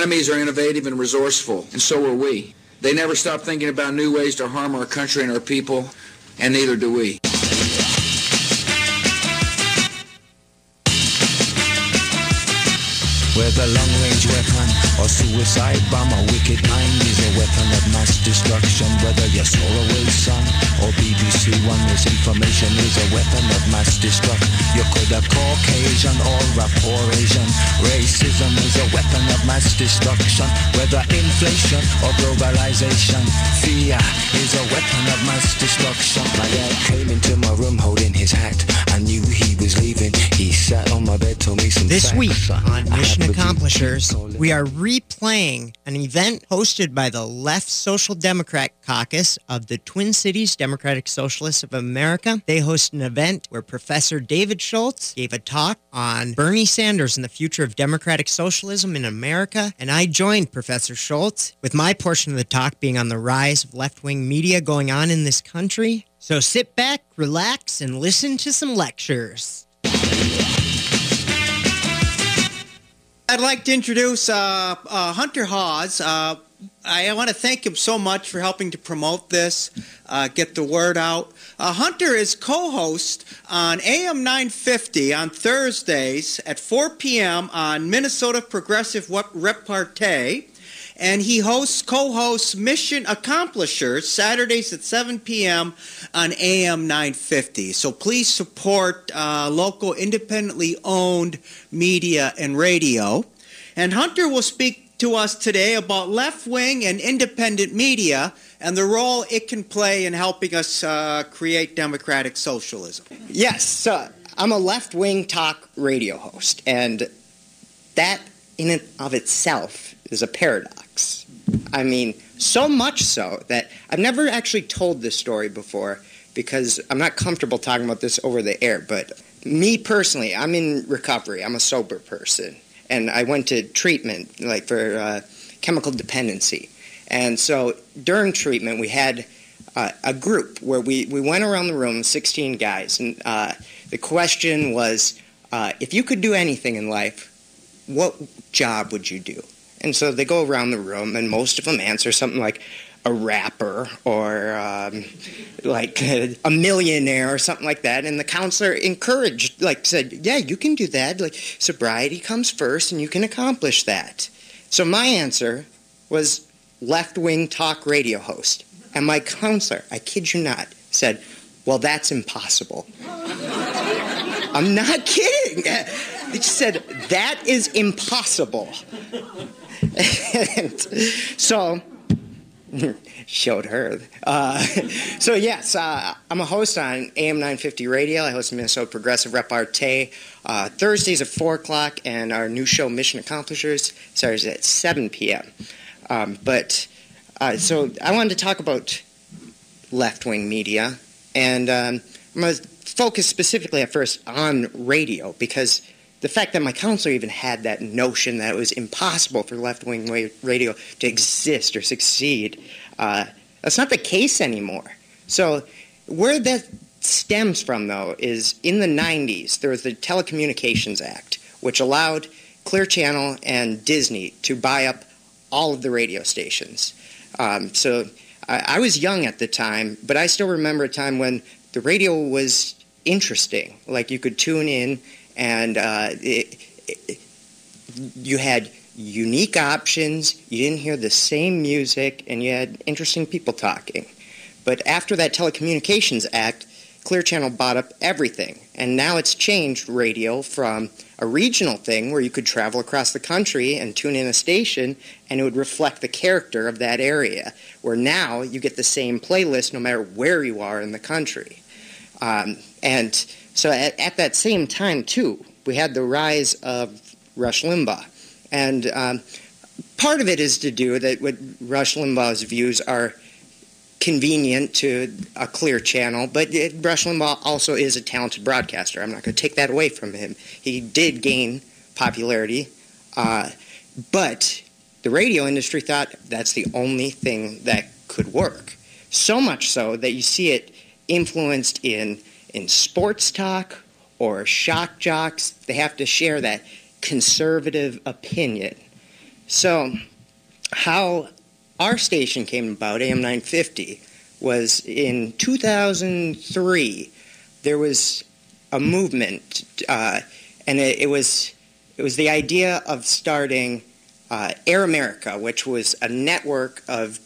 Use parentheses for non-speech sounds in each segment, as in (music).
enemies are innovative and resourceful, and so are we. They never stop thinking about new ways to harm our country and our people, and neither do we. Whether long-range weapon or suicide bomb, a wicked mind is a weapon of mass destruction. Whether your Solarway son or BBC One misinformation is a weapon of mass destruction. You could have Caucasian or rapport Asian. Racism is a weapon of mass destruction. Whether inflation or globalization, fear is a weapon of mass destruction. My dad came into my room holding his hat. I knew he was leaving. He sat on my bed, told me some This facts. week on Mission have to be Accomplishers, we are replaying an event hosted by the Left Social Democrat Caucus of the Twin Cities Democratic Socialists of America. They host an event where Professor David Schultz gave a talk on Bernie Sanders and the future of democratic socialism in America. And I joined Professor Schultz with my portion of the talk being on the rise of left wing media going on in this country. So sit back, relax, and listen to some lectures. I'd like to introduce uh, uh, Hunter Hawes. Uh, I want to thank him so much for helping to promote this, uh, get the word out. Uh, Hunter is co-host on AM 950 on Thursdays at 4 p.m. on Minnesota Progressive Repartee. And he hosts, co-hosts Mission Accomplishers Saturdays at 7 p.m. on AM 950. So please support uh, local independently owned media and radio. And Hunter will speak to us today about left wing and independent media and the role it can play in helping us uh, create democratic socialism. Yes, so I'm a left wing talk radio host, and that in and of itself is a paradox. I mean, so much so that I've never actually told this story before because I'm not comfortable talking about this over the air. But me personally, I'm in recovery, I'm a sober person, and I went to treatment like for uh, chemical dependency. And so during treatment, we had uh, a group where we, we went around the room, 16 guys, and uh, the question was uh, if you could do anything in life, what job would you do? And so they go around the room, and most of them answer something like a rapper or um, like a, a millionaire or something like that. And the counselor encouraged, like, said, Yeah, you can do that. Like, sobriety comes first, and you can accomplish that. So my answer was left wing talk radio host. And my counselor, I kid you not, said, Well, that's impossible. I'm not kidding. He said, That is impossible. (laughs) so, (laughs) showed her. Uh, (laughs) so, yes, uh, I'm a host on AM 950 Radio. I host Minnesota Progressive Repartee uh, Thursdays at 4 o'clock, and our new show, Mission Accomplishers, starts at 7 p.m. Um, but, uh, so I wanted to talk about left wing media, and um, I'm going to focus specifically at first on radio because the fact that my counselor even had that notion that it was impossible for left wing radio to exist or succeed, uh, that's not the case anymore. So, where that stems from, though, is in the 90s, there was the Telecommunications Act, which allowed Clear Channel and Disney to buy up all of the radio stations. Um, so, I, I was young at the time, but I still remember a time when the radio was interesting. Like, you could tune in and uh, it, it, you had unique options. You didn't hear the same music, and you had interesting people talking. But after that Telecommunications Act, Clear Channel bought up everything, and now it's changed radio from a regional thing where you could travel across the country and tune in a station, and it would reflect the character of that area. Where now you get the same playlist no matter where you are in the country. Um, and so at, at, that same time, too, we had the rise of Rush Limbaugh. And um, part of it is to do that with Rush Limbaugh's views are convenient to a clear channel, but it, Rush Limbaugh also is a talented broadcaster. I'm not going to take that away from him. He did gain popularity, uh, but the radio industry thought that's the only thing that could work. So much so that you see it influenced in in sports talk or shock jocks, they have to share that conservative opinion. So, how our station came about, AM 950, was in 2003. There was a movement, uh, and it, it, was it was the idea of starting uh, Air America, which was a network of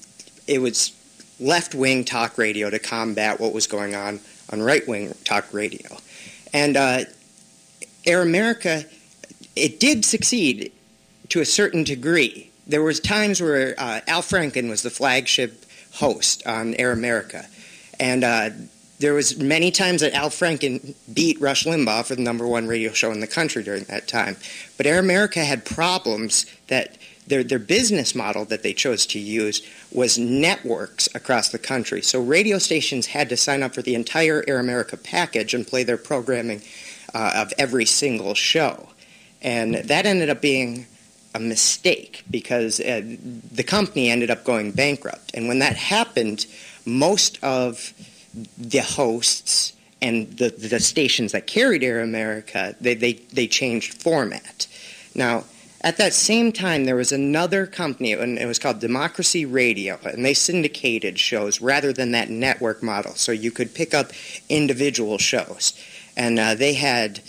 it was left wing talk radio to combat what was going on on right wing talk radio, and uh, Air America it did succeed to a certain degree. There was times where uh, Al Franken was the flagship host on Air America, and uh, there was many times that Al Franken beat Rush Limbaugh for the number one radio show in the country during that time. But Air America had problems that their their business model that they chose to use was networks across the country. So radio stations had to sign up for the entire Air America package and play their programming uh, of every single show. And that ended up being a mistake because uh, the company ended up going bankrupt. And when that happened, most of the hosts and the, the stations that carried Air America, they, they, they changed format. Now, at that same time, there was another company, and it was called Democracy Radio, and they syndicated shows rather than that network model. So you could pick up individual shows. And uh, they had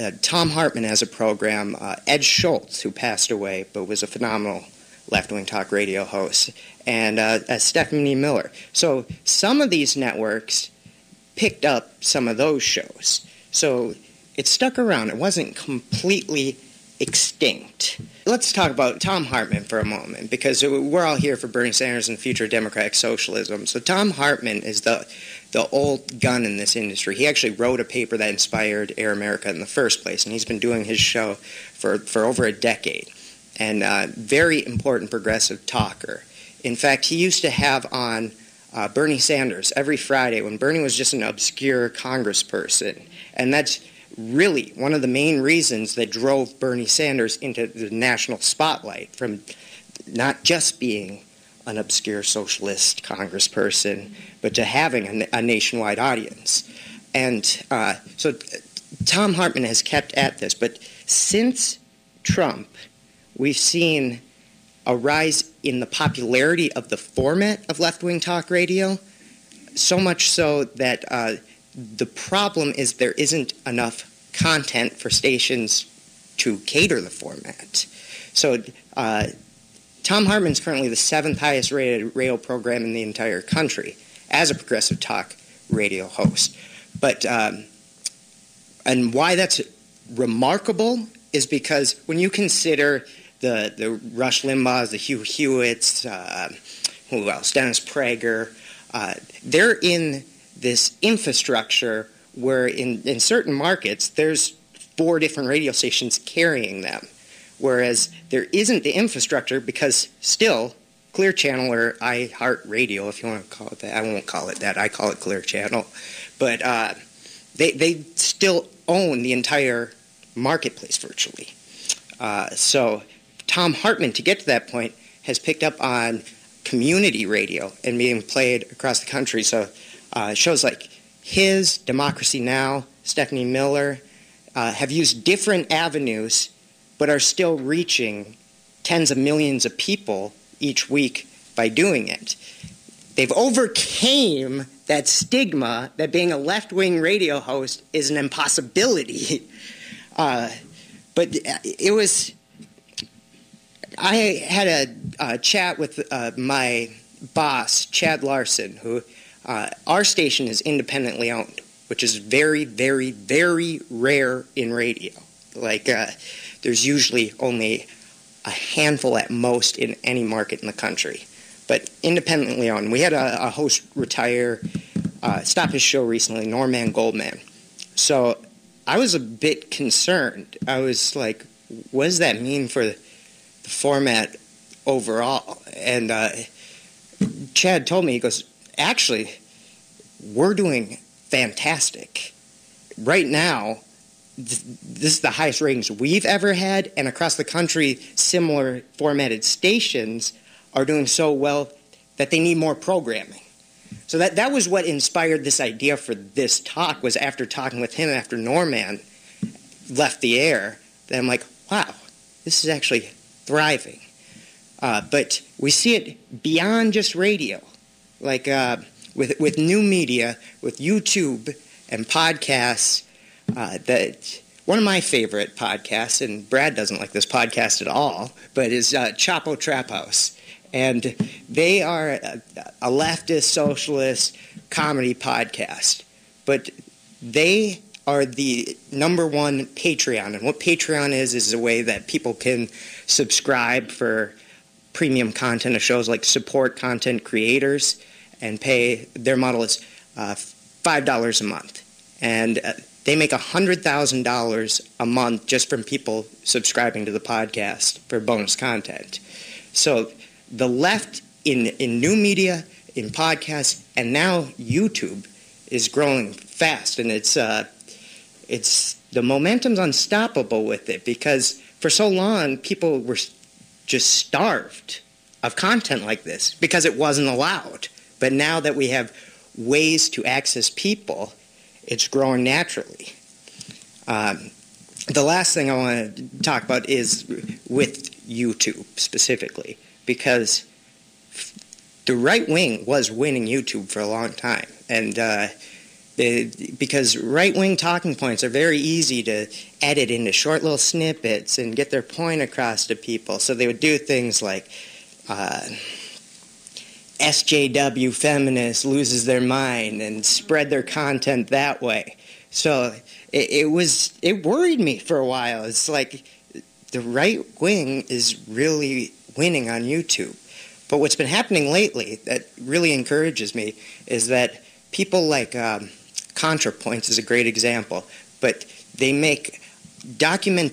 uh, Thom Hartmann has a program, uh, Ed Schultz, who passed away but was a phenomenal left wing talk radio host, and uh, uh, Stephanie Miller. So some of these networks picked up some of those shows. So it stuck around. It wasn't completely extinct. Let's talk about Thom Hartmann for a moment because we're all here for Bernie Sanders and future democratic socialism. So Thom Hartmann is the the old gun in this industry. He actually wrote a paper that inspired Air America in the first place, and he's been doing his show for, for over a decade. And uh, very important progressive talker. In fact, he used to have on uh, Bernie Sanders every Friday when Bernie was just an obscure congressperson. And that's really one of the main reasons that drove Bernie Sanders into the national spotlight from not just being an obscure socialist congressperson, but to having a, a nationwide audience. And uh, so Thom Hartmann has kept at this, but since Trump, we've seen a rise in the popularity of the format of left wing talk radio, so much so that uh, the problem is there isn't enough content for stations to cater the format. So uh, Thom Hartmann is currently the seventh highest rated radio program in the entire country as a progressive talk radio host. But um, and why that's remarkable is because when you consider the the Rush Limbaughs, the Hugh Hewitts, uh, who else, Dennis Prager, uh, they're in this infrastructure where in, in certain markets there's four different radio stations carrying them, whereas there isn't the infrastructure because still Clear Channel or iHeartRadio, if you want to call it that. I won't call it that. I call it Clear Channel, but uh, they they still own the entire marketplace virtually. Uh, so Thom Hartmann, to get to that point, has picked up on community radio and being played across the country. So uh, shows like his, Democracy Now!, Stephanie Miller, uh, have used different avenues, but are still reaching tens of millions of people each week by doing it. They've overcame that stigma that being a left-wing radio host is an impossibility. (laughs) Uh, but it was. I had a, a chat with uh, my boss, Chad Larson, who uh, our station is independently owned, which is very, very, very rare in radio. Like, uh, there's usually only a handful at most in any market in the country. But independently owned. We had a, a host retire, uh, stop his show recently, Norman Goldman. So I was a bit concerned. I was like, what does that mean for the format overall? And uh, Chad told me, he goes, actually, we're doing fantastic. Right now, th- this is the highest ratings we've ever had, and across the country, similar formatted stations are doing so well that they need more programming. So that, that was what inspired this idea for this talk was after talking with him after Norman left the air, that I'm like, wow, this is actually thriving. Uh, but we see it beyond just radio, like uh, with with new media, with YouTube and podcasts. Uh, that one of my favorite podcasts, and Brad doesn't like this podcast at all, but is uh, Chapo Trap House, and they are a, a leftist socialist comedy podcast, but they are the number one Patreon. And what Patreon is, is a way that people can subscribe for premium content of shows like support content creators and pay. Their model is uh, $5 a month. And uh, they make $100,000 a month just from people subscribing to the podcast for bonus content. So the left in, in new media, in podcasts, and now YouTube is growing fast. And it's, uh, it's the momentum's unstoppable with it because for so long people were just starved of content like this because it wasn't allowed. But now that we have ways to access people, it's growing naturally. Um, the last thing I want to talk about is with YouTube specifically, because the right wing was winning YouTube for a long time. And uh, because right wing talking points are very easy to edit into short little snippets and get their point across to people. So they would do things like uh, SJW feminist loses their mind and spread their content that way. So it, it was it worried me for a while. It's like the right wing is really winning on YouTube. But what's been happening lately that really encourages me is that people like um, ContraPoints is a great example, but they make document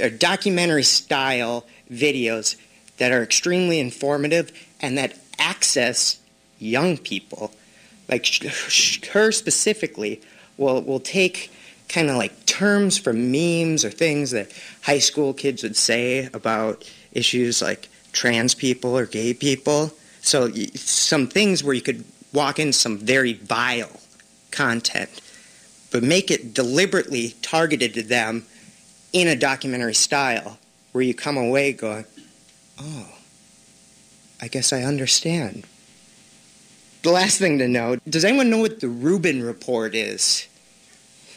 or documentary style videos that are extremely informative and that access young people. Like her specifically will will take kind of like terms from memes or things that high school kids would say about issues like trans people or gay people. So some things where you could walk in some very vile content, but make it deliberately targeted to them in a documentary style where you come away going, oh, I guess I understand. The last thing to know does anyone know what the Rubin Report is?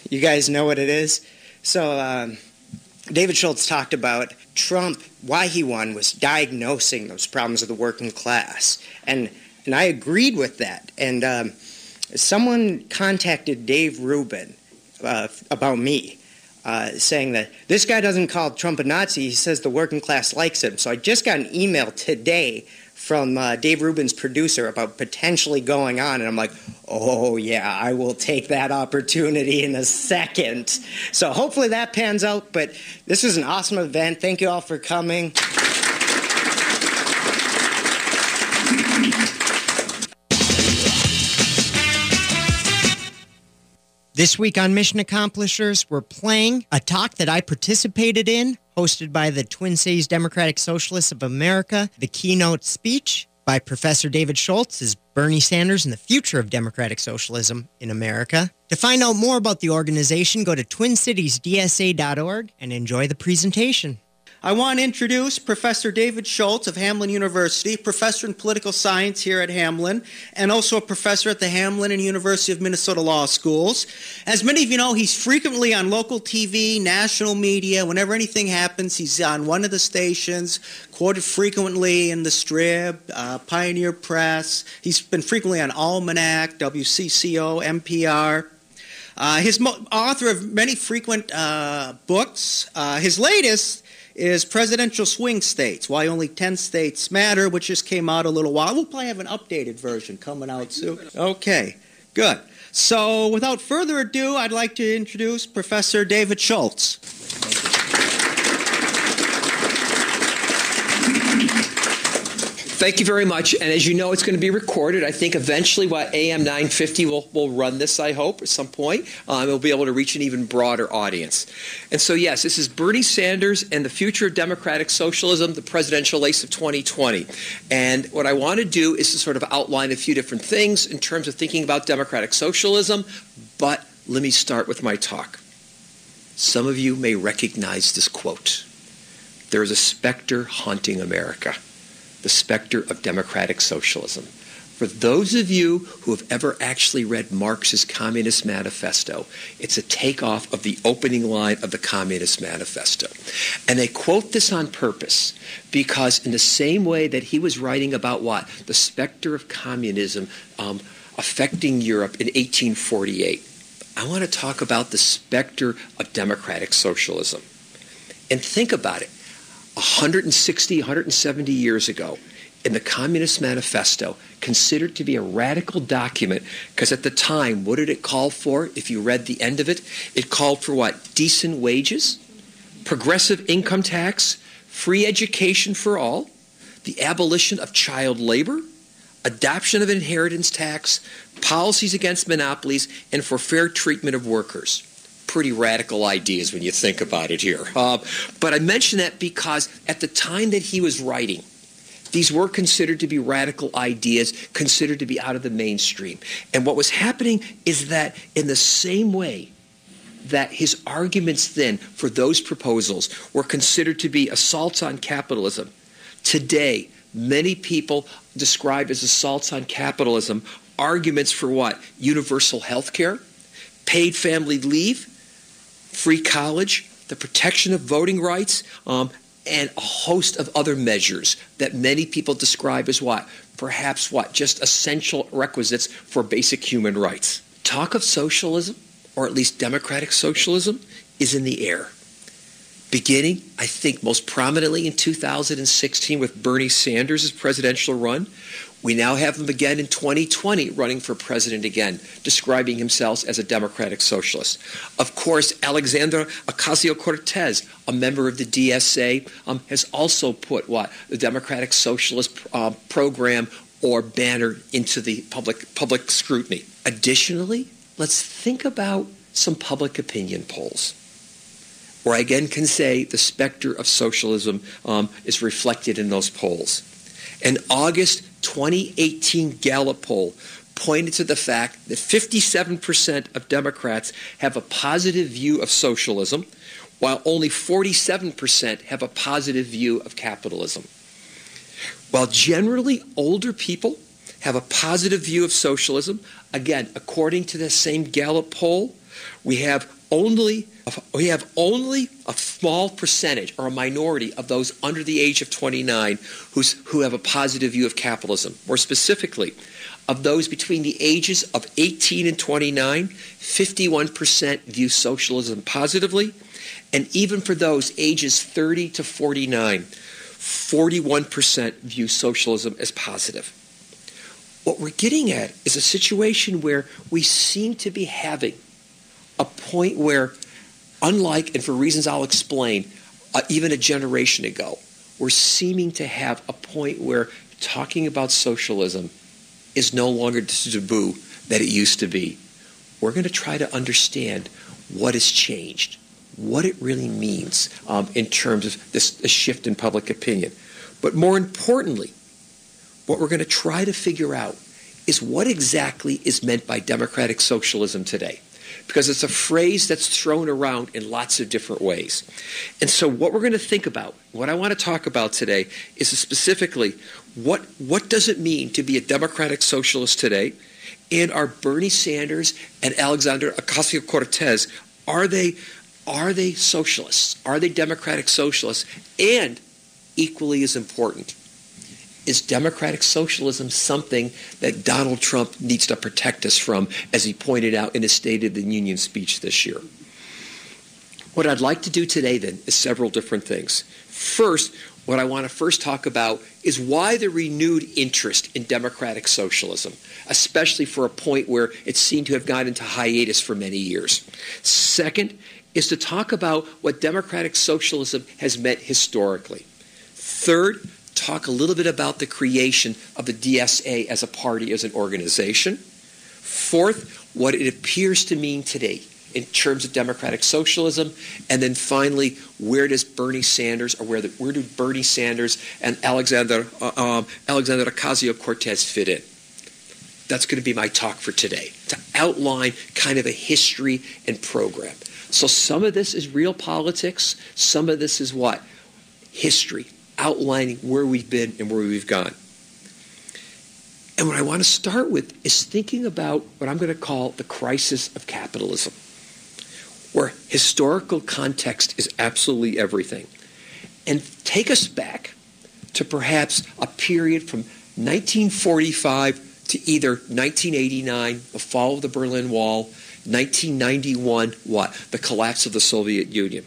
You guys know what it is? So, um, David Schultz talked about Trump, why he won was diagnosing those problems of the working class. And, and I agreed with that. And um, someone contacted Dave Rubin uh, about me. Uh, saying that this guy doesn't call Trump a Nazi, he says the working class likes him. So I just got an email today from uh, Dave Rubin's producer about potentially going on, and I'm like, oh yeah, I will take that opportunity in a second. So hopefully that pans out. But this was an awesome event. Thank you all for coming. This week on Mission Accomplishers, we're playing a talk that I participated in, hosted by the Twin Cities Democratic Socialists of America. The keynote speech by Professor David Schultz is Bernie Sanders and the Future of Democratic Socialism in America. To find out more about the organization, go to twincitiesdsa.org and enjoy the presentation. I want to introduce Professor David Schultz of Hamline University, professor in political science here at Hamline, and also a professor at the Hamline and University of Minnesota Law Schools. As many of you know, he's frequently on local TV, national media. Whenever anything happens, he's on one of the stations, quoted frequently in the Strib, uh, Pioneer Press. He's been frequently on Almanac, WCCO, NPR. Uh, he's mo- author of many frequent uh, books. Uh, his latest is presidential swing states, why only 10 states matter, which just came out a little while. We'll probably have an updated version coming out soon. Okay, good. So without further ado, I'd like to introduce Professor David Schultz. Thank you very much. And as you know, it's going to be recorded. I think eventually, what AM 950 will will run this. I hope at some point um, we'll be able to reach an even broader audience. And so, yes, this is Bernie Sanders and the future of democratic socialism, the presidential race of 2020. And what I want to do is to sort of outline a few different things in terms of thinking about democratic socialism. But let me start with my talk. Some of you may recognize this quote. There is a specter haunting America the specter of democratic socialism. For those of you who have ever actually read Marx's Communist Manifesto, it's a takeoff of the opening line of the Communist Manifesto. And they quote this on purpose because in the same way that he was writing about what? The specter of communism um, affecting Europe in 1848. I want to talk about the specter of democratic socialism. And think about it. 160, 170 years ago, in the Communist Manifesto, considered to be a radical document because at the time, what did it call for? If you read the end of it, it called for what? Decent wages, progressive income tax, free education for all, the abolition of child labor, adoption of inheritance tax, policies against monopolies, and for fair treatment of workers. Pretty radical ideas when you think about it here. Uh, but I mention that because at the time that he was writing, these were considered to be radical ideas, considered to be out of the mainstream. And what was happening is that in the same way that his arguments then for those proposals were considered to be assaults on capitalism, today many people describe as assaults on capitalism arguments for what? Universal health care, paid family leave, free college, the protection of voting rights, um, and a host of other measures that many people describe as what? Perhaps what? Just essential requisites for basic human rights. Talk of socialism, or at least democratic socialism, is in the air. Beginning, I think, most prominently in 2016 with Bernie Sanders' presidential run, we now have him again in 2020 running for president again, describing himself as a democratic socialist. Of course, Alexandra Ocasio-Cortez, a member of the DSA, um, has also put what? The Democratic Socialist uh, program or banner into the public, public scrutiny. Additionally, let's think about some public opinion polls. where I again can say the specter of socialism um, is reflected in those polls. In August 2018 Gallup poll pointed to the fact that 57% of Democrats have a positive view of socialism, while only 47% have a positive view of capitalism. While generally older people have a positive view of socialism, again, according to the same Gallup poll, we have only we have only a small percentage or a minority of those under the age of 29 who's, who have a positive view of capitalism. More specifically, of those between the ages of 18 and 29, 51% view socialism positively. And even for those ages 30 to 49, 41% view socialism as positive. What we're getting at is a situation where we seem to be having a point where, unlike, and for reasons I'll explain, uh, even a generation ago, we're seeming to have a point where talking about socialism is no longer taboo that it used to be. We're going to try to understand what has changed, what it really means um, in terms of this, this shift in public opinion. But more importantly, what we're going to try to figure out is what exactly is meant by democratic socialism today because it's a phrase that's thrown around in lots of different ways. And so what we're going to think about, what I want to talk about today is specifically what what does it mean to be a democratic socialist today? And are Bernie Sanders and Alexander Ocasio-Cortez are they are they socialists? Are they democratic socialists? And equally as important, is democratic socialism something that Donald Trump needs to protect us from, as he pointed out in his State of the Union speech this year? What I'd like to do today, then, is several different things. First, what I want to first talk about is why the renewed interest in democratic socialism, especially for a point where it seemed to have gone into hiatus for many years. Second, is to talk about what democratic socialism has meant historically. Third, talk a little bit about the creation of the DSA as a party, as an organization. Fourth, what it appears to mean today in terms of democratic socialism. And then finally, where does Bernie Sanders, or where, the, where do Bernie Sanders and Alexander, uh, um, Alexander Ocasio-Cortez fit in? That's going to be my talk for today, to outline kind of a history and program. So some of this is real politics. Some of this is what? History outlining where we've been and where we've gone. And what I want to start with is thinking about what I'm going to call the crisis of capitalism, where historical context is absolutely everything. And take us back to perhaps a period from 1945 to either 1989, the fall of the Berlin Wall, 1991, what? The collapse of the Soviet Union.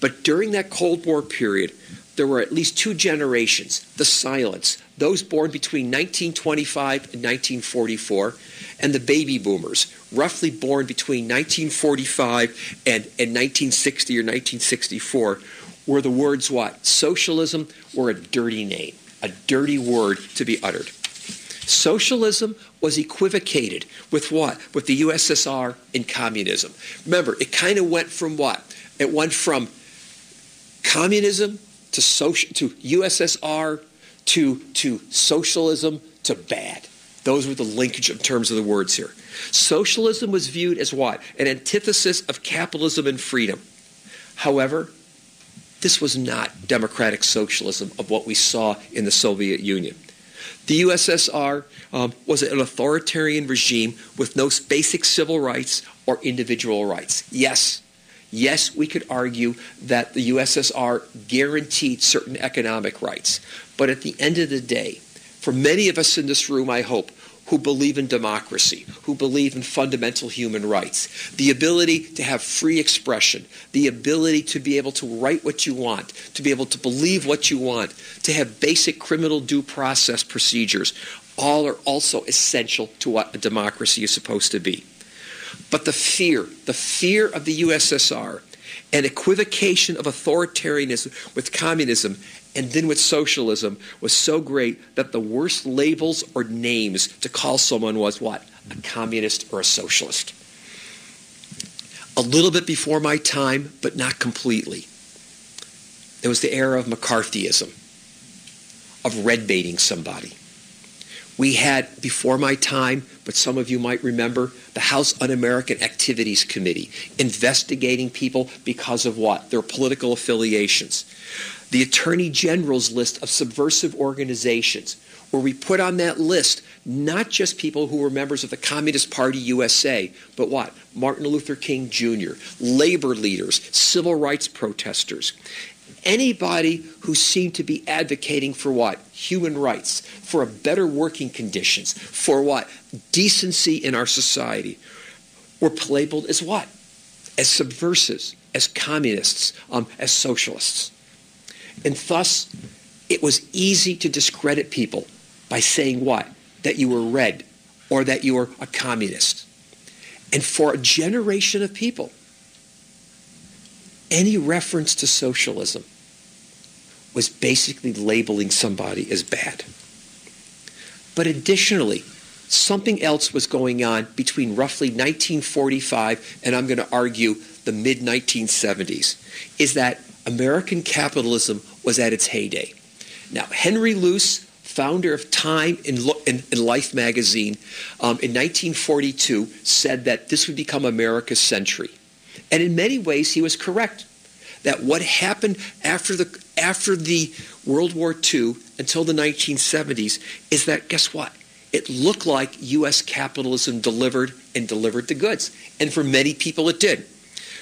But during that Cold War period, there were at least two generations, the silence, those born between 1925 and 1944, and the baby boomers, roughly born between 1945 and, and 1960 or 1964, were the words what? Socialism were a dirty name, a dirty word to be uttered. Socialism was equivocated with what? With the USSR and communism. Remember, it kind of went from what? It went from communism to social to USSR to to socialism to bad. Those were the linkage in terms of the words here. Socialism was viewed as what? An antithesis of capitalism and freedom. However, this was not democratic socialism of what we saw in the Soviet Union. The USSR um, was an authoritarian regime with no basic civil rights or individual rights. Yes, yes, we could argue that the USSR guaranteed certain economic rights. But at the end of the day, for many of us in this room, I hope, who believe in democracy, who believe in fundamental human rights, the ability to have free expression, the ability to be able to write what you want, to be able to believe what you want, to have basic criminal due process procedures, all are also essential to what a democracy is supposed to be. But the fear, the fear of the USSR, and equivocation of authoritarianism with communism and then with socialism was so great that the worst labels or names to call someone was what? A communist or a socialist. A little bit before my time, but not completely. It was the era of McCarthyism, of red baiting somebody. We had, before my time, but some of you might remember, the House Un-American Activities Committee investigating people because of what? Their political affiliations the Attorney General's list of subversive organizations, where we put on that list not just people who were members of the Communist Party USA, but what? Martin Luther King Jr., labor leaders, civil rights protesters. Anybody who seemed to be advocating for what? Human rights, for better working conditions, for what? Decency in our society, were labeled as what? As subversives, as communists, um, as socialists. And thus, it was easy to discredit people by saying what? That you were red or that you were a communist. And for a generation of people, any reference to socialism was basically labeling somebody as bad. But additionally, something else was going on between roughly 1945 and I'm going to argue the mid 1970s, is that American capitalism was at its heyday. Now, Henry Luce, founder of Time and, Life magazine, um, in 1942 said that this would become America's century. And in many ways, he was correct. That what happened after the, after the World War II until the 1970s is that, guess what? It looked like U.S. capitalism delivered and delivered the goods. And for many people, it did.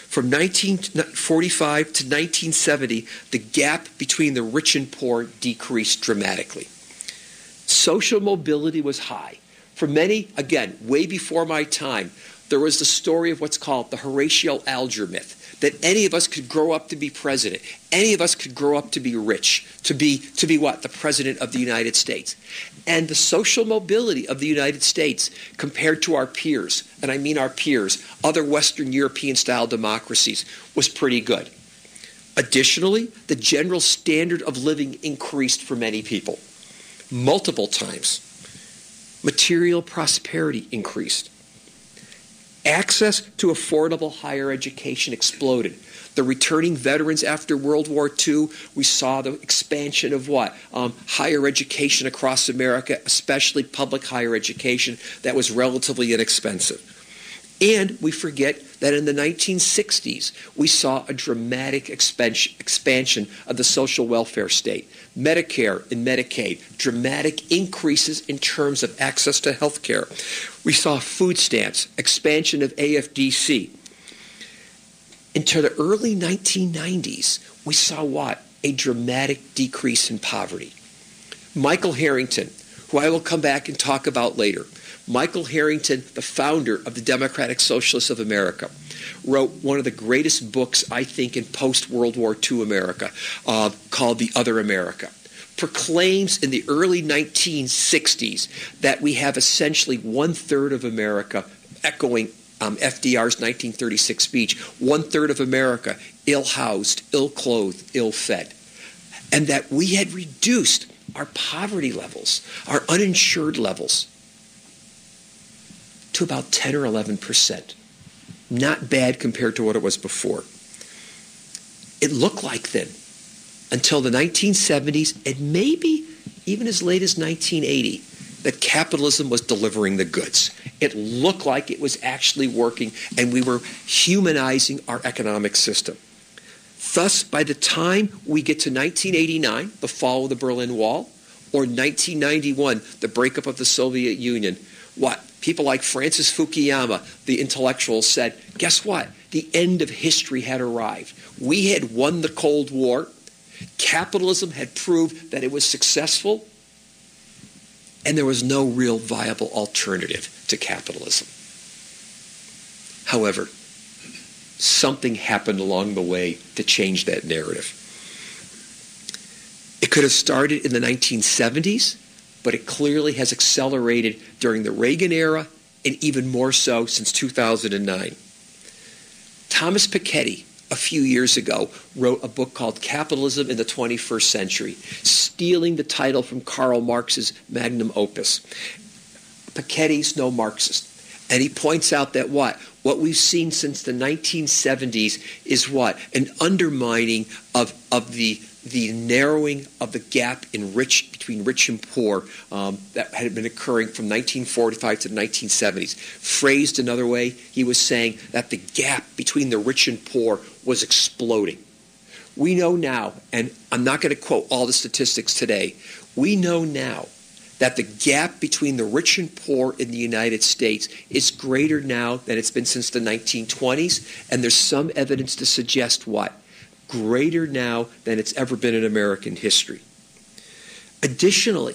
From 1945 to 1970, the gap between the rich and poor decreased dramatically. Social mobility was high. For many, again, way before my time, there was the story of what's called the Horatio Alger myth that any of us could grow up to be president. Any of us could grow up to be rich, to be to be what? The president of the United States. And the social mobility of the United States compared to our peers, and I mean our peers, other Western European style democracies, was pretty good. Additionally, the general standard of living increased for many people multiple times. Material prosperity increased. Access to affordable higher education exploded. The returning veterans after World War II, we saw the expansion of what? Um, higher education across America, especially public higher education that was relatively inexpensive. And we forget that in the 1960s, we saw a dramatic expansion of the social welfare state. Medicare and Medicaid, dramatic increases in terms of access to health care. We saw food stamps, expansion of AFDC. Into the early 1990s, we saw what? A dramatic decrease in poverty. Michael Harrington, who I will come back and talk about later, Michael Harrington, the founder of the Democratic Socialists of America, wrote one of the greatest books, I think, in post World War II America uh, called The Other America. Proclaims in the early 1960s that we have essentially one third of America, echoing um, FDR's 1936 speech, one third of America ill housed, ill clothed, ill fed. And that we had reduced our poverty levels, our uninsured levels, to about 10 or 11 percent. Not bad compared to what it was before. It looked like then, until the 1970s and maybe even as late as 1980, that capitalism was delivering the goods. It looked like it was actually working, and we were humanizing our economic system. Thus, by the time we get to 1989, the fall of the Berlin Wall, or 1991, the breakup of the Soviet Union, what? People like Francis Fukuyama, the intellectual, said, guess what? The end of history had arrived. We had won the Cold War. Capitalism had proved that it was successful, and there was no real viable alternative to capitalism. However, something happened along the way to change that narrative. It could have started in the 1970s but it clearly has accelerated during the Reagan era and even more so since 2009. Thomas Piketty, a few years ago, wrote a book called Capitalism in the 21st Century, stealing the title from Karl Marx's magnum opus. Piketty's no Marxist. And he points out that what? What we've seen since the 1970s is what? An undermining of, of the the narrowing of the gap in rich between rich and poor um, that had been occurring from 1945 to the 1970s. Phrased another way, he was saying that the gap between the rich and poor was exploding. We know now, and I'm not going to quote all the statistics today, we know now that the gap between the rich and poor in the United States is greater now than it's been since the 1920s, and there's some evidence to suggest what? Greater now than it's ever been in American history. Additionally,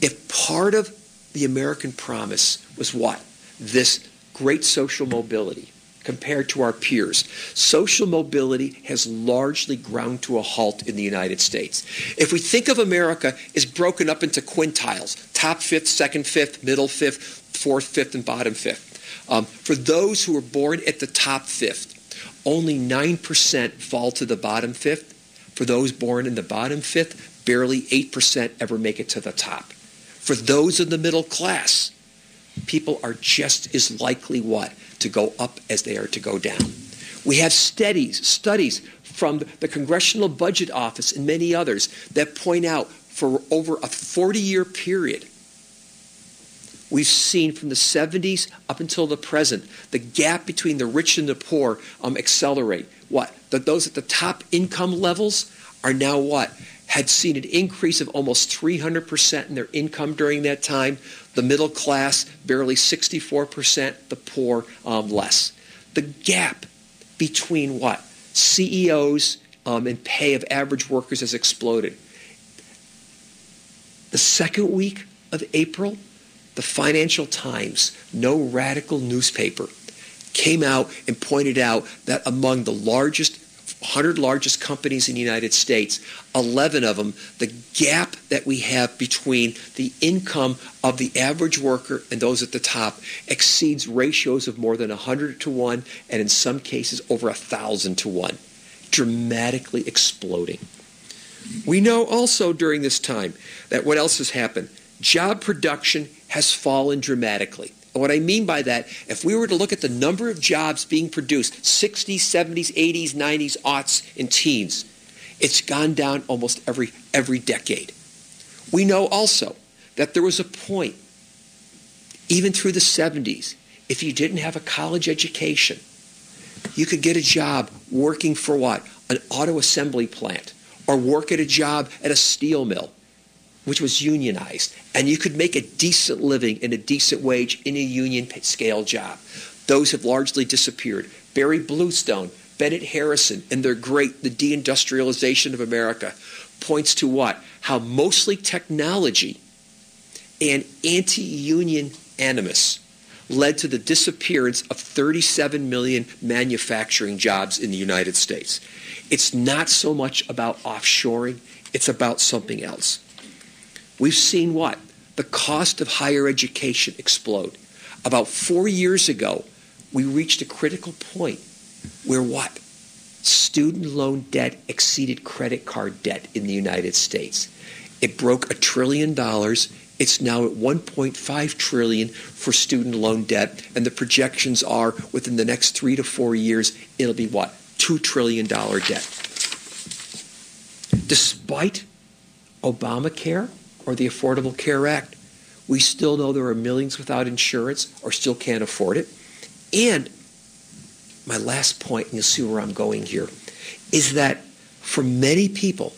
if part of the American promise was what? This great social mobility compared to our peers. Social mobility has largely ground to a halt in the United States. If we think of America as broken up into quintiles, top fifth, second fifth, middle fifth, fourth fifth, and bottom fifth. Um, for those who were born at the top fifth, only 9% fall to the bottom fifth. For those born in the bottom fifth, barely 8% ever make it to the top. For those in the middle class, people are just as likely what? To go up as they are to go down. We have studies, studies from the Congressional Budget Office and many others that point out for over a 40 year period, we've seen from the 70s up until the present the gap between the rich and the poor um, accelerate. What? That those at the top income levels are now what? Had seen an increase of almost 300% in their income during that time. The middle class, barely 64%, the poor, um, less. The gap between what? CEOs um, and pay of average workers has exploded. The second week of April, the Financial Times, no radical newspaper, came out and pointed out that among the largest 100 largest companies in the United States, 11 of them, the gap that we have between the income of the average worker and those at the top exceeds ratios of more than 100 to 1 and in some cases over 1,000 to 1, dramatically exploding. We know also during this time that what else has happened? Job production has fallen dramatically. And what I mean by that, if we were to look at the number of jobs being produced, 60s, 70s, 80s, 90s, aughts, and teens, it's gone down almost every, every decade. We know also that there was a point, even through the 70s, if you didn't have a college education, you could get a job working for what? An auto assembly plant or work at a job at a steel mill, which was unionized. And you could make a decent living and a decent wage in a union scale job. Those have largely disappeared. Barry Bluestone, Bennett Harrison, and their great The Deindustrialization of America points to what? How mostly technology and anti-union animus led to the disappearance of 37 million manufacturing jobs in the United States. It's not so much about offshoring, it's about something else. We've seen what? The cost of higher education explode. About four years ago, we reached a critical point where what? Student loan debt exceeded credit card debt in the United States. It broke a trillion dollars it's now at 1.5 trillion for student loan debt, and the projections are within the next three to four years, it'll be what? $2 trillion debt. Despite Obamacare or the Affordable Care Act, we still know there are millions without insurance or still can't afford it. And my last point, and you'll see where I'm going here, is that for many people,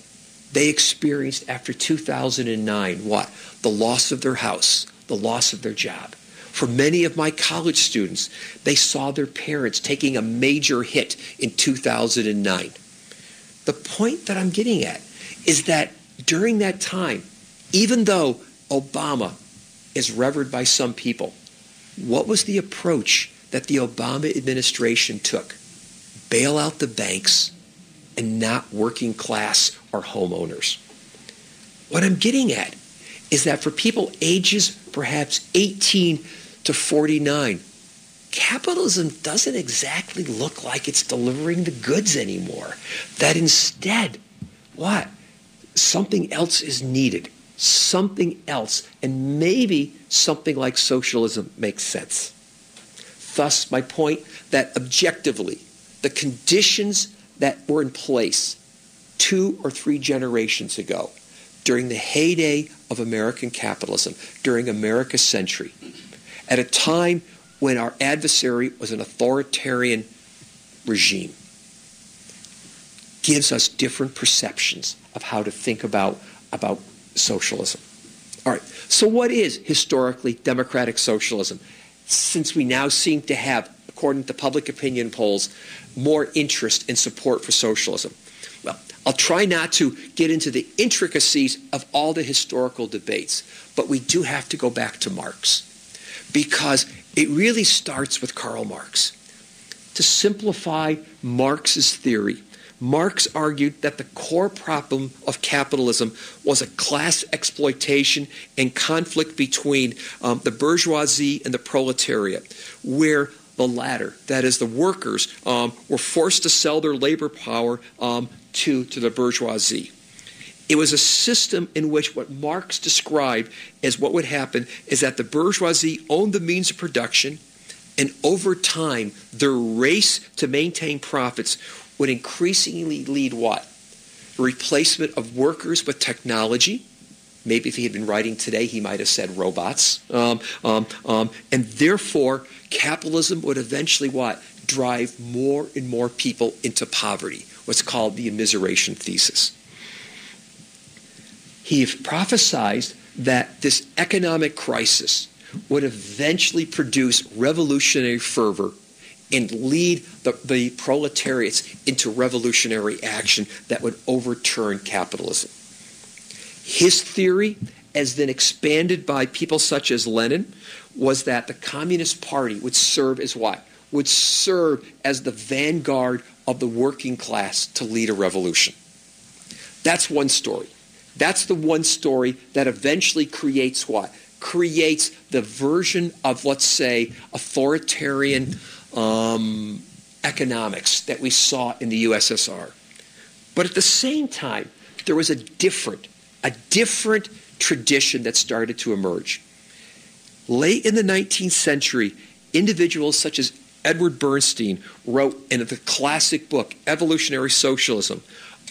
they experienced after 2009 what? The loss of their house, the loss of their job. For many of my college students, they saw their parents taking a major hit in 2009. The point that I'm getting at is that during that time, even though Obama is revered by some people, what was the approach that the Obama administration took? Bail out the banks and not working class or homeowners. What I'm getting at is that for people ages perhaps 18 to 49, capitalism doesn't exactly look like it's delivering the goods anymore. That instead, what? Something else is needed. Something else. And maybe something like socialism makes sense. Thus, my point that objectively, the conditions that were in place two or three generations ago during the heyday of American capitalism, during America's century, at a time when our adversary was an authoritarian regime, gives us different perceptions of how to think about, about socialism. All right, so what is historically democratic socialism? Since we now seem to have, according to public opinion polls, more interest and support for socialism. Well, I'll try not to get into the intricacies of all the historical debates, but we do have to go back to Marx because it really starts with Karl Marx. To simplify Marx's theory, Marx argued that the core problem of capitalism was a class exploitation and conflict between um, the bourgeoisie and the proletariat, where the latter, that is, the workers, um, were forced to sell their labor power um, to, to the bourgeoisie. It was a system in which what Marx described as what would happen is that the bourgeoisie owned the means of production, and over time, their race to maintain profits would increasingly lead what? Replacement of workers with technology. Maybe if he had been writing today, he might have said robots. Um, um, um, and therefore, capitalism would eventually what? Drive more and more people into poverty, what's called the immiseration thesis. He prophesied that this economic crisis would eventually produce revolutionary fervor and lead the, the proletariats into revolutionary action that would overturn capitalism. His theory, as then expanded by people such as Lenin, was that the Communist Party would serve as what? Would serve as the vanguard of the working class to lead a revolution. That's one story. That's the one story that eventually creates what? Creates the version of, let's say, authoritarian um, economics that we saw in the USSR. But at the same time, there was a different, a different tradition that started to emerge. Late in the 19th century, individuals such as Edward Bernstein wrote in the classic book, Evolutionary Socialism,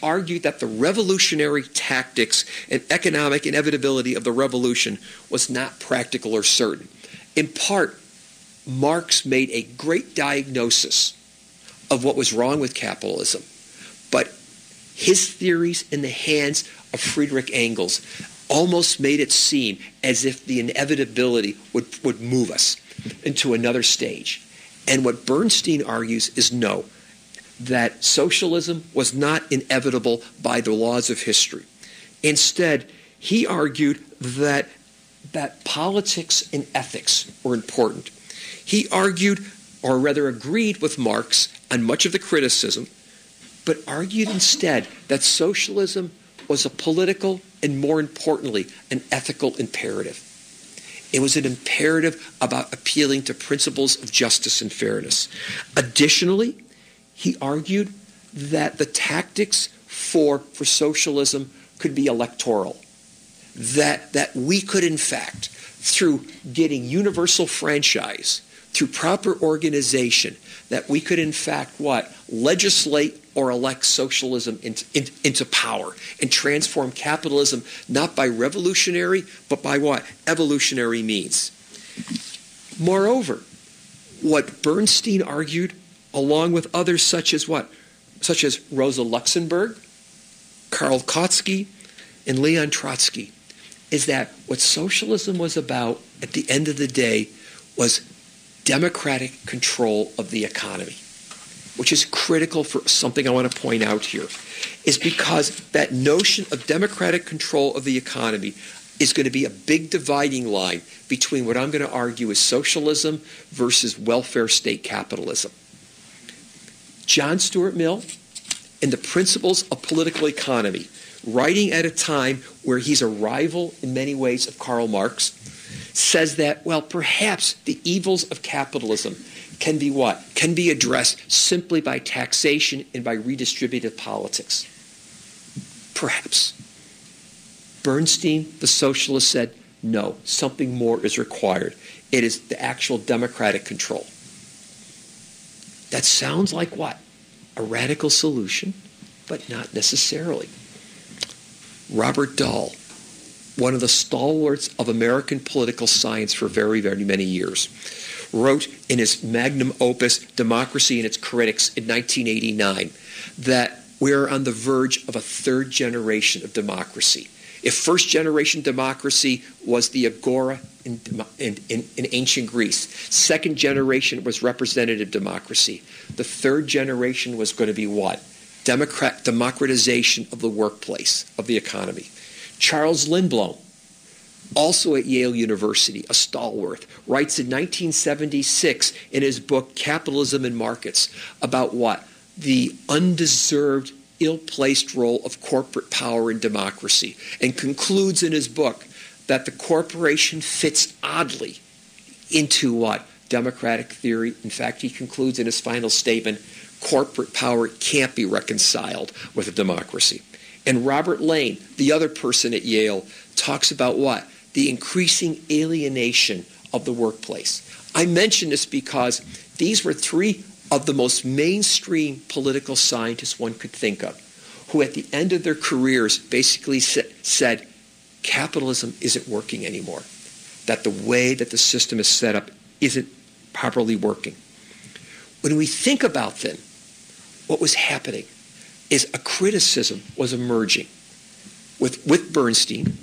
argued that the revolutionary tactics and economic inevitability of the revolution was not practical or certain. In part, Marx made a great diagnosis of what was wrong with capitalism, but his theories in the hands of Friedrich Engels almost made it seem as if the inevitability would, would move us into another stage. And what Bernstein argues is no, that socialism was not inevitable by the laws of history. Instead, he argued that, that politics and ethics were important. He argued, or rather agreed with Marx on much of the criticism, but argued instead that socialism was a political and, more importantly, an ethical imperative. It was an imperative about appealing to principles of justice and fairness. Additionally, he argued that the tactics for, for socialism could be electoral. That, that we could, in fact, through getting universal franchise, through proper organization, that we could, in fact, what? Legislate or elect socialism into, in, into power and transform capitalism not by revolutionary, but by what? Evolutionary means. Moreover, what Bernstein argued, along with others such as what? Such as Rosa Luxemburg, Karl Kautsky, and Leon Trotsky, is that what socialism was about at the end of the day was democratic control of the economy, which is critical for something I want to point out here, is because that notion of democratic control of the economy is going to be a big dividing line between what I'm going to argue is socialism versus welfare state capitalism. John Stuart Mill, in the Principles of Political Economy, writing at a time where he's a rival in many ways of Karl Marx, says that, well, perhaps the evils of capitalism can be what? Can be addressed simply by taxation and by redistributive politics. Perhaps. Bernstein, the socialist, said, no, something more is required. It is the actual democratic control. That sounds like what? A radical solution, but not necessarily. Robert Dahl, one of the stalwarts of American political science for very, very many years, wrote in his magnum opus, Democracy and Its Critics, in 1989, that we're on the verge of a third generation of democracy. If first generation democracy was the agora in, in, in, in, ancient Greece, second generation was representative democracy. The third generation was going to be what? Democrat, democratization of the workplace, of the economy. Charles Lindblom, also at Yale University, a stalwart, writes in 1976 in his book Capitalism and Markets about what? The undeserved, ill placed role of corporate power in democracy, and concludes in his book that the corporation fits oddly into what? Democratic theory. In fact, he concludes in his final statement corporate power can't be reconciled with a democracy. And Robert Lane, the other person at Yale, talks about what? The increasing alienation of the workplace. I mention this because these were three of the most mainstream political scientists one could think of, who at the end of their careers basically said, capitalism isn't working anymore, that the way that the system is set up isn't properly working. When we think about then what was happening is a criticism was emerging with, with Bernstein,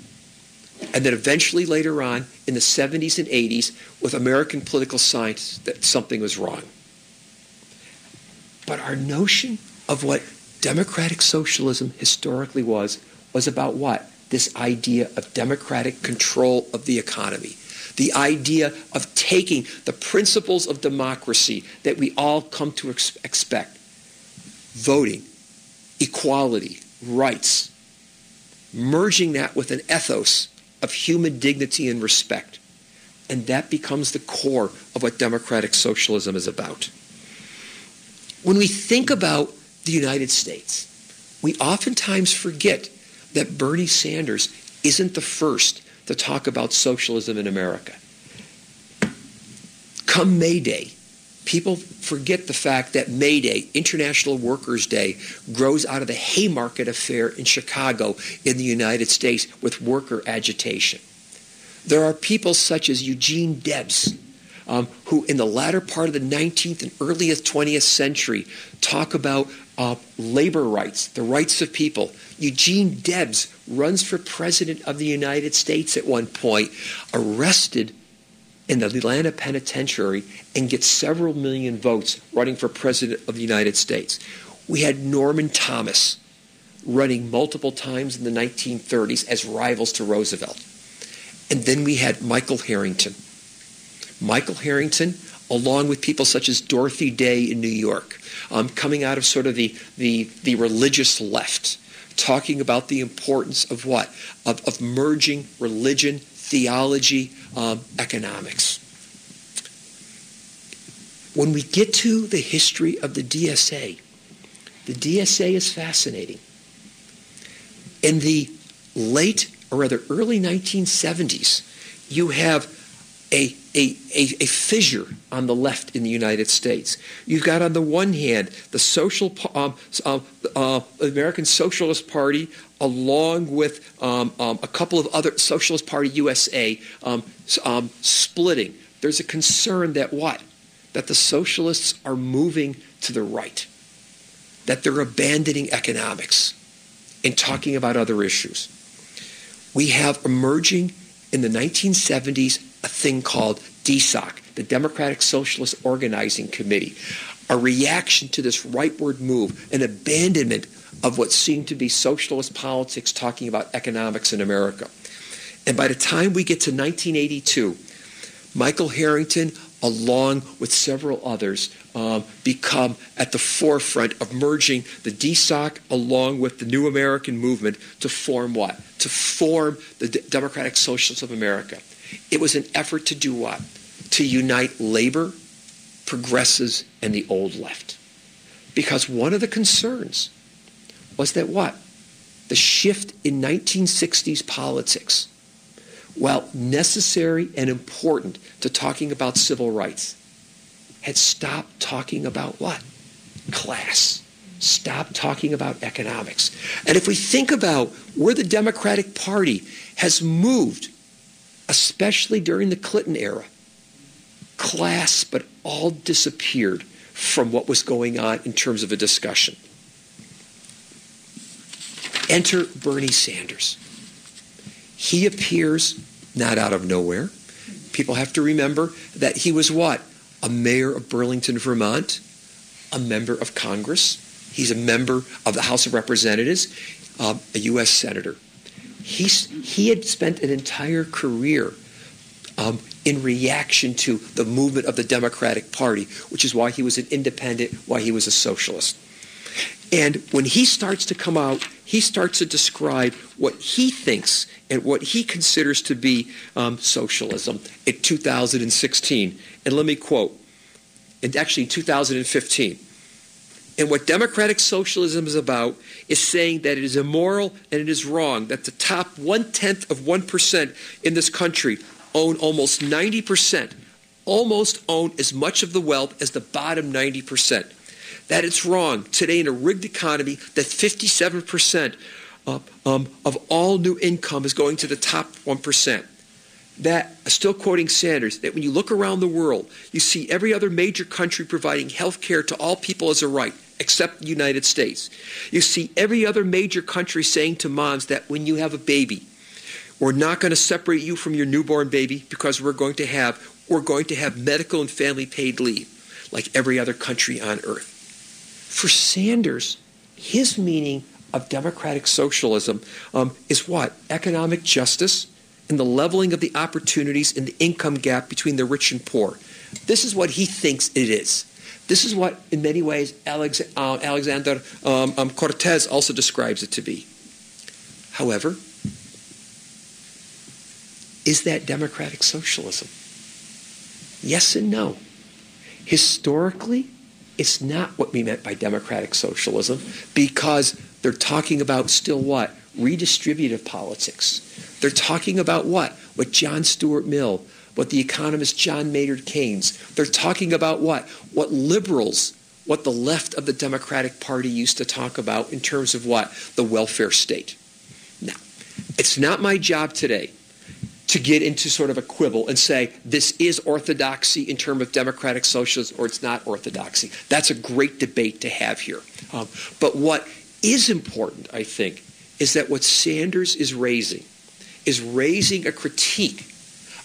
and then eventually later on in the 70s and 80s with American political science that something was wrong. But our notion of what democratic socialism historically was was about what? This idea of democratic control of the economy. The idea of taking the principles of democracy that we all come to ex- expect voting, equality, rights, merging that with an ethos of human dignity and respect. And that becomes the core of what democratic socialism is about. When we think about the United States, we oftentimes forget that Bernie Sanders isn't the first to talk about socialism in America. Come May Day, people forget the fact that May Day, International Workers' Day, grows out of the Haymarket Affair in Chicago in the United States with worker agitation. There are people such as Eugene Debs, um, who in the latter part of the 19th and earliest 20th century talk about uh, labor rights, the rights of people. Eugene Debs runs for president of the United States at one point, arrested in the Atlanta penitentiary and get several million votes running for president of the United States. We had Norman Thomas running multiple times in the 1930s as rivals to Roosevelt. And then we had Michael Harrington. Michael Harrington, along with people such as Dorothy Day in New York, um, coming out of sort of the, the, the religious left, talking about the importance of what? Of, of merging religion, theology, um, economics. When we get to the history of the DSA, the DSA is fascinating. In the late, or rather early 1970s, you have a, a, a, a, fissure on the left in the United States. You've got on the one hand the social um, uh, uh, American Socialist Party, along with um, um, a couple of other Socialist Party USA um, um, splitting. There's a concern that what? That the socialists are moving to the right, that they're abandoning economics and talking about other issues. We have emerging in the 1970s a thing called DSOC, the Democratic Socialist Organizing Committee, a reaction to this rightward move, an abandonment of what seemed to be socialist politics talking about economics in America. And by the time we get to 1982, Michael Harrington, along with several others, um, become at the forefront of merging the DSOC along with the New American Movement to form what? To form the D- Democratic Socialists of America. It was an effort to do what? To unite labor, progressives, and the old left. Because one of the concerns was that what? The shift in 1960s politics, while necessary and important to talking about civil rights, had stopped talking about what? Class. Stop talking about economics. And if we think about where the Democratic Party has moved especially during the Clinton era, class but all disappeared from what was going on in terms of a discussion. Enter Bernie Sanders. He appears not out of nowhere. People have to remember that he was what? A mayor of Burlington, Vermont, a member of Congress. He's a member of the House of Representatives, uh, a U.S. Senator. He's, he had spent an entire career um, in reaction to the movement of the Democratic Party, which is why he was an independent, why he was a socialist. And when he starts to come out, he starts to describe what he thinks and what he considers to be um, socialism in 2016. And let me quote, and actually 2015. And what democratic socialism is about is saying that it is immoral and it is wrong that the top one tenth of 1% in this country own almost 90%, almost own as much of the wealth as the bottom 90%. That it's wrong today in a rigged economy that 57% of, um, of all new income is going to the top 1% that, still quoting Sanders, that when you look around the world, you see every other major country providing health care to all people as a right, except the United States. You see every other major country saying to moms that when you have a baby, we're not going to separate you from your newborn baby because we're going to have we're going to have medical and family paid leave like every other country on earth. For Sanders, his meaning of democratic socialism um, is what? Economic justice, and the leveling of the opportunities and the income gap between the rich and poor. This is what he thinks it is. This is what, in many ways, Alex, uh, Alexander um, um, Cortez also describes it to be. However, is that democratic socialism? Yes and no. Historically, it's not what we meant by democratic socialism because they're talking about still what? Redistributive politics. They're talking about what? What John Stuart Mill, what the economist John Maynard Keynes. They're talking about what? What liberals, what the left of the Democratic Party used to talk about in terms of what? The welfare state. Now, it's not my job today to get into sort of a quibble and say this is orthodoxy in terms of democratic socialism or it's not orthodoxy. That's a great debate to have here. Um, but what is important, I think, is that what Sanders is raising is raising a critique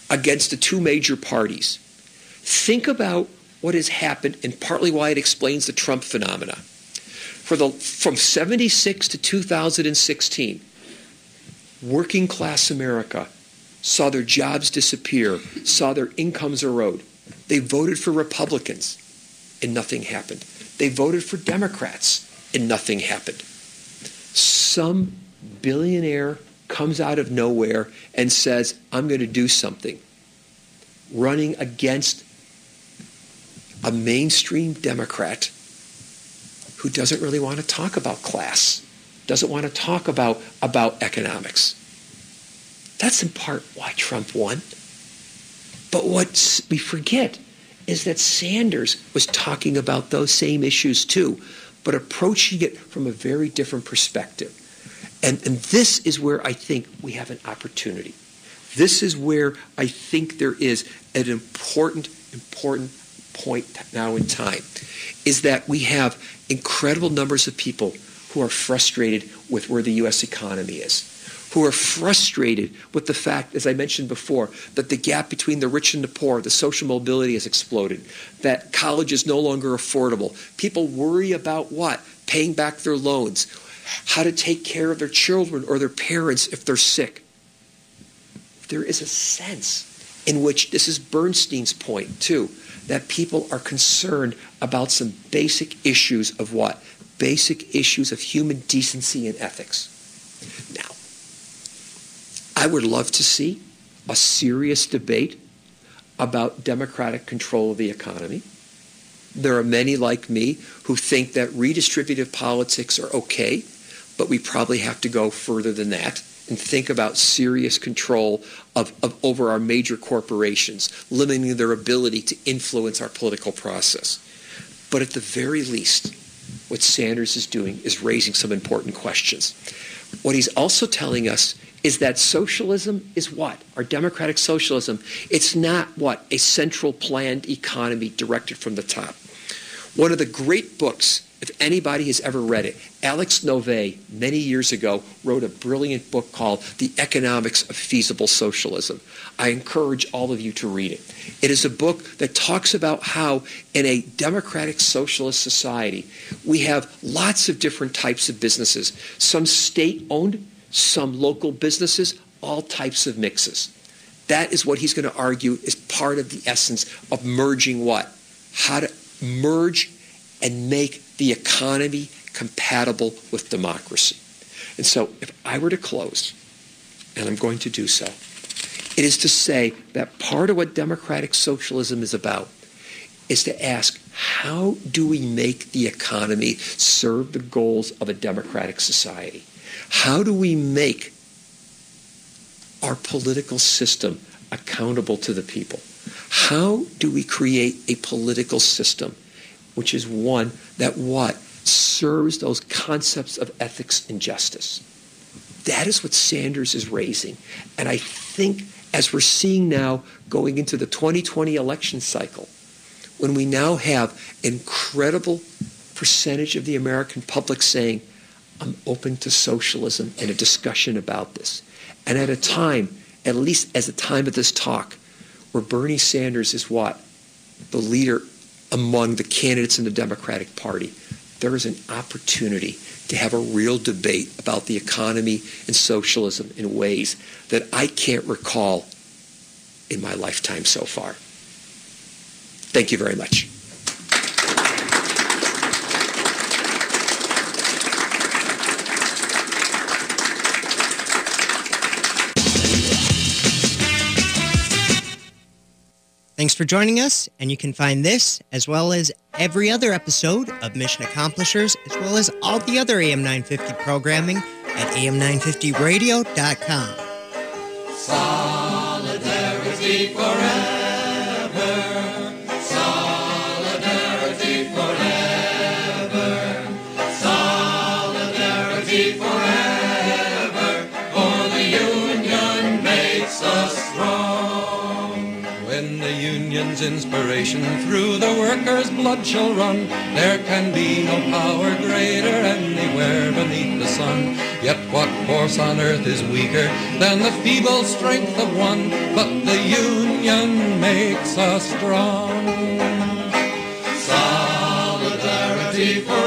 against the two major parties. Think about what has happened and partly why it explains the Trump phenomena. For the, from 76 to 2016, working class America saw their jobs disappear, saw their incomes erode. They voted for Republicans and nothing happened. They voted for Democrats and nothing happened. Some billionaire comes out of nowhere and says, I'm going to do something, running against a mainstream Democrat who doesn't really want to talk about class, doesn't want to talk about, about economics. That's in part why Trump won. But what we forget is that Sanders was talking about those same issues too, but approaching it from a very different perspective. And, and this is where I think we have an opportunity. This is where I think there is an important, important point now in time, is that we have incredible numbers of people who are frustrated with where the U.S. economy is who are frustrated with the fact, as I mentioned before, that the gap between the rich and the poor, the social mobility has exploded, that college is no longer affordable. People worry about what? Paying back their loans, how to take care of their children or their parents if they're sick. There is a sense in which, this is Bernstein's point too, that people are concerned about some basic issues of what? Basic issues of human decency and ethics. Now, I would love to see a serious debate about democratic control of the economy. There are many like me who think that redistributive politics are okay, but we probably have to go further than that and think about serious control of, of, over our major corporations, limiting their ability to influence our political process. But at the very least, what Sanders is doing is raising some important questions. What he's also telling us is that socialism is what? Our democratic socialism. It's not what? A central planned economy directed from the top. One of the great books, if anybody has ever read it, Alex Nove, many years ago, wrote a brilliant book called The Economics of Feasible Socialism. I encourage all of you to read it. It is a book that talks about how in a democratic socialist society, we have lots of different types of businesses, some state-owned, some local businesses, all types of mixes. That is what he's going to argue is part of the essence of merging what? How to merge and make the economy compatible with democracy. And so if I were to close, and I'm going to do so, it is to say that part of what democratic socialism is about is to ask how do we make the economy serve the goals of a democratic society? How do we make our political system accountable to the people? How do we create a political system which is one that what? Serves those concepts of ethics and justice. That is what Sanders is raising. And I think as we're seeing now going into the 2020 election cycle, when we now have incredible percentage of the American public saying, I'm open to socialism and a discussion about this. And at a time, at least as a time of this talk, where Bernie Sanders is what? The leader among the candidates in the Democratic Party. There is an opportunity to have a real debate about the economy and socialism in ways that I can't recall in my lifetime so far. Thank you very much. Thanks for joining us, and you can find this as well as every other episode of Mission Accomplishers, as well as all the other AM 950 programming at am950radio.com. Solidarity union's inspiration through the workers' blood shall run, there can be no power greater anywhere beneath the sun. Yet what force on earth is weaker than the feeble strength of one? But the union makes us strong. Solidarity forever.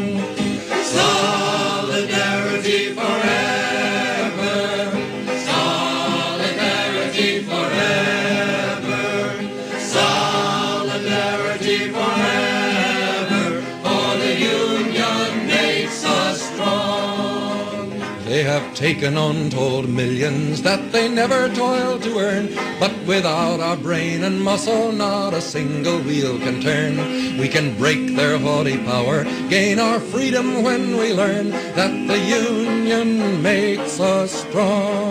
Taken untold millions that they never toiled to earn, but without our brain and muscle, not a single wheel can turn. We can break their haughty power, gain our freedom when we learn that the Union makes us strong.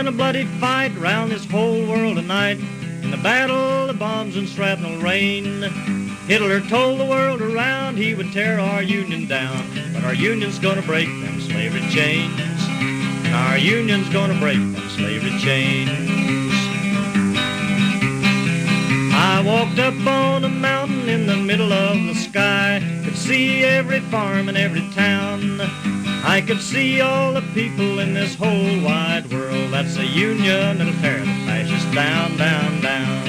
A a bloody fight round this whole world tonight. In the battle, the bombs and shrapnel rain. Hitler told the world around he would tear our union down. But our union's gonna break them slavery chains. And our union's gonna break them slavery chains. I walked up on a mountain in the middle of the sky. Could see every farm and every town. I could see all the people in this whole wide world. That's the union that'll tear the fascists down, down, down.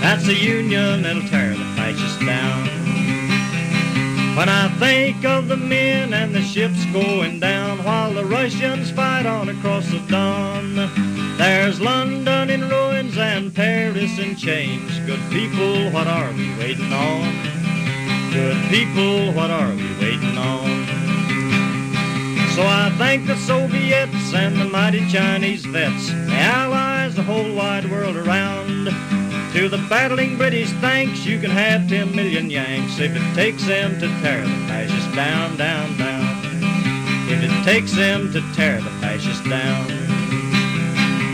That's the union that'll tear the fascists down. When I think of the men and the ships going down while the Russians fight on across the Don, there's London in ruins and Paris in chains. Good people, what are we waiting on? Good people, what are we waiting on? So I thank the Soviets and the mighty Chinese vets, the Allies, the whole wide world around. To the battling British, thanks, you can have 10 million Yanks if it takes them to tear the fascists down, down, down. If it takes them to tear the fascists down.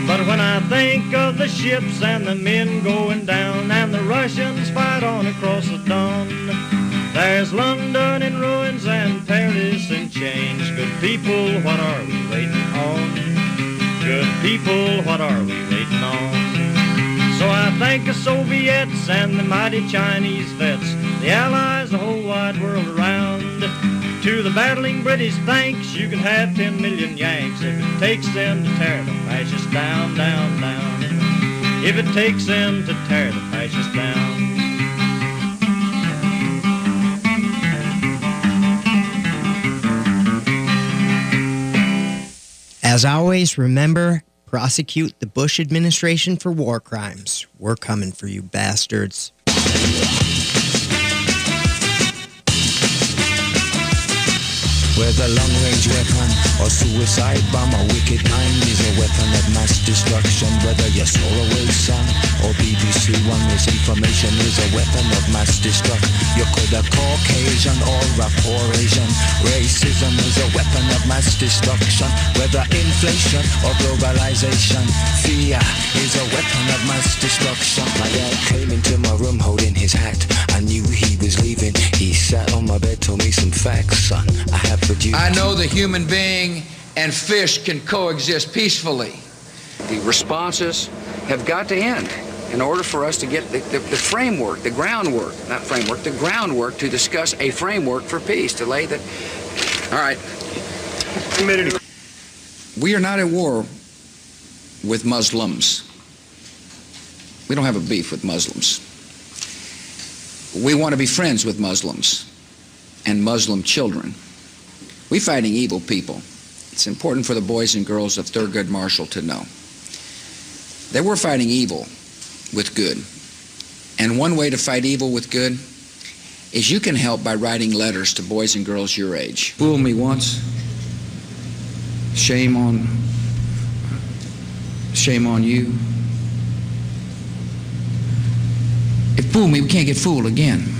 But when I think of the ships and the men going down and the Russians fight on across the Don, there's London in ruins and Paris in chains. Good people, what are we waiting on? Good people, what are we waiting on? So I thank the Soviets and the mighty Chinese vets, the Allies, the whole wide world around. To the battling British, thanks, you can have 10 million Yanks if it takes them to tear the fascists down, down, down. If it takes them to tear the fascists down. As always, remember prosecute the Bush administration for war crimes. We're coming for you, bastards. Whether long-range weapon or suicide bomb, a wicked mind is a weapon of mass destruction. Whether you're Solarway Sun or BBC One, misinformation is a weapon of mass destruction. You could a Caucasian or a poor Asian. Racism is a weapon of mass destruction. Whether inflation or globalization, fear is a weapon of mass destruction. My dad came into my room holding his hat. I knew he was leaving. He sat on my bed, told me some facts, son. I have. I know the human being and fish can coexist peacefully. The responses have got to end in order for us to get the, the, the framework, the groundwork, not framework, the groundwork to discuss a framework for peace, to lay the. All right. We are not at war with Muslims. We don't have a beef with Muslims. We want to be friends with Muslims and Muslim children. We're fighting evil people. It's important for the boys and girls of Thurgood Marshall to know that we're fighting evil with good. And one way to fight evil with good is you can help by writing letters to boys and girls your age. Fool me once, shame on shame on you. If fool me, we can't get fooled again.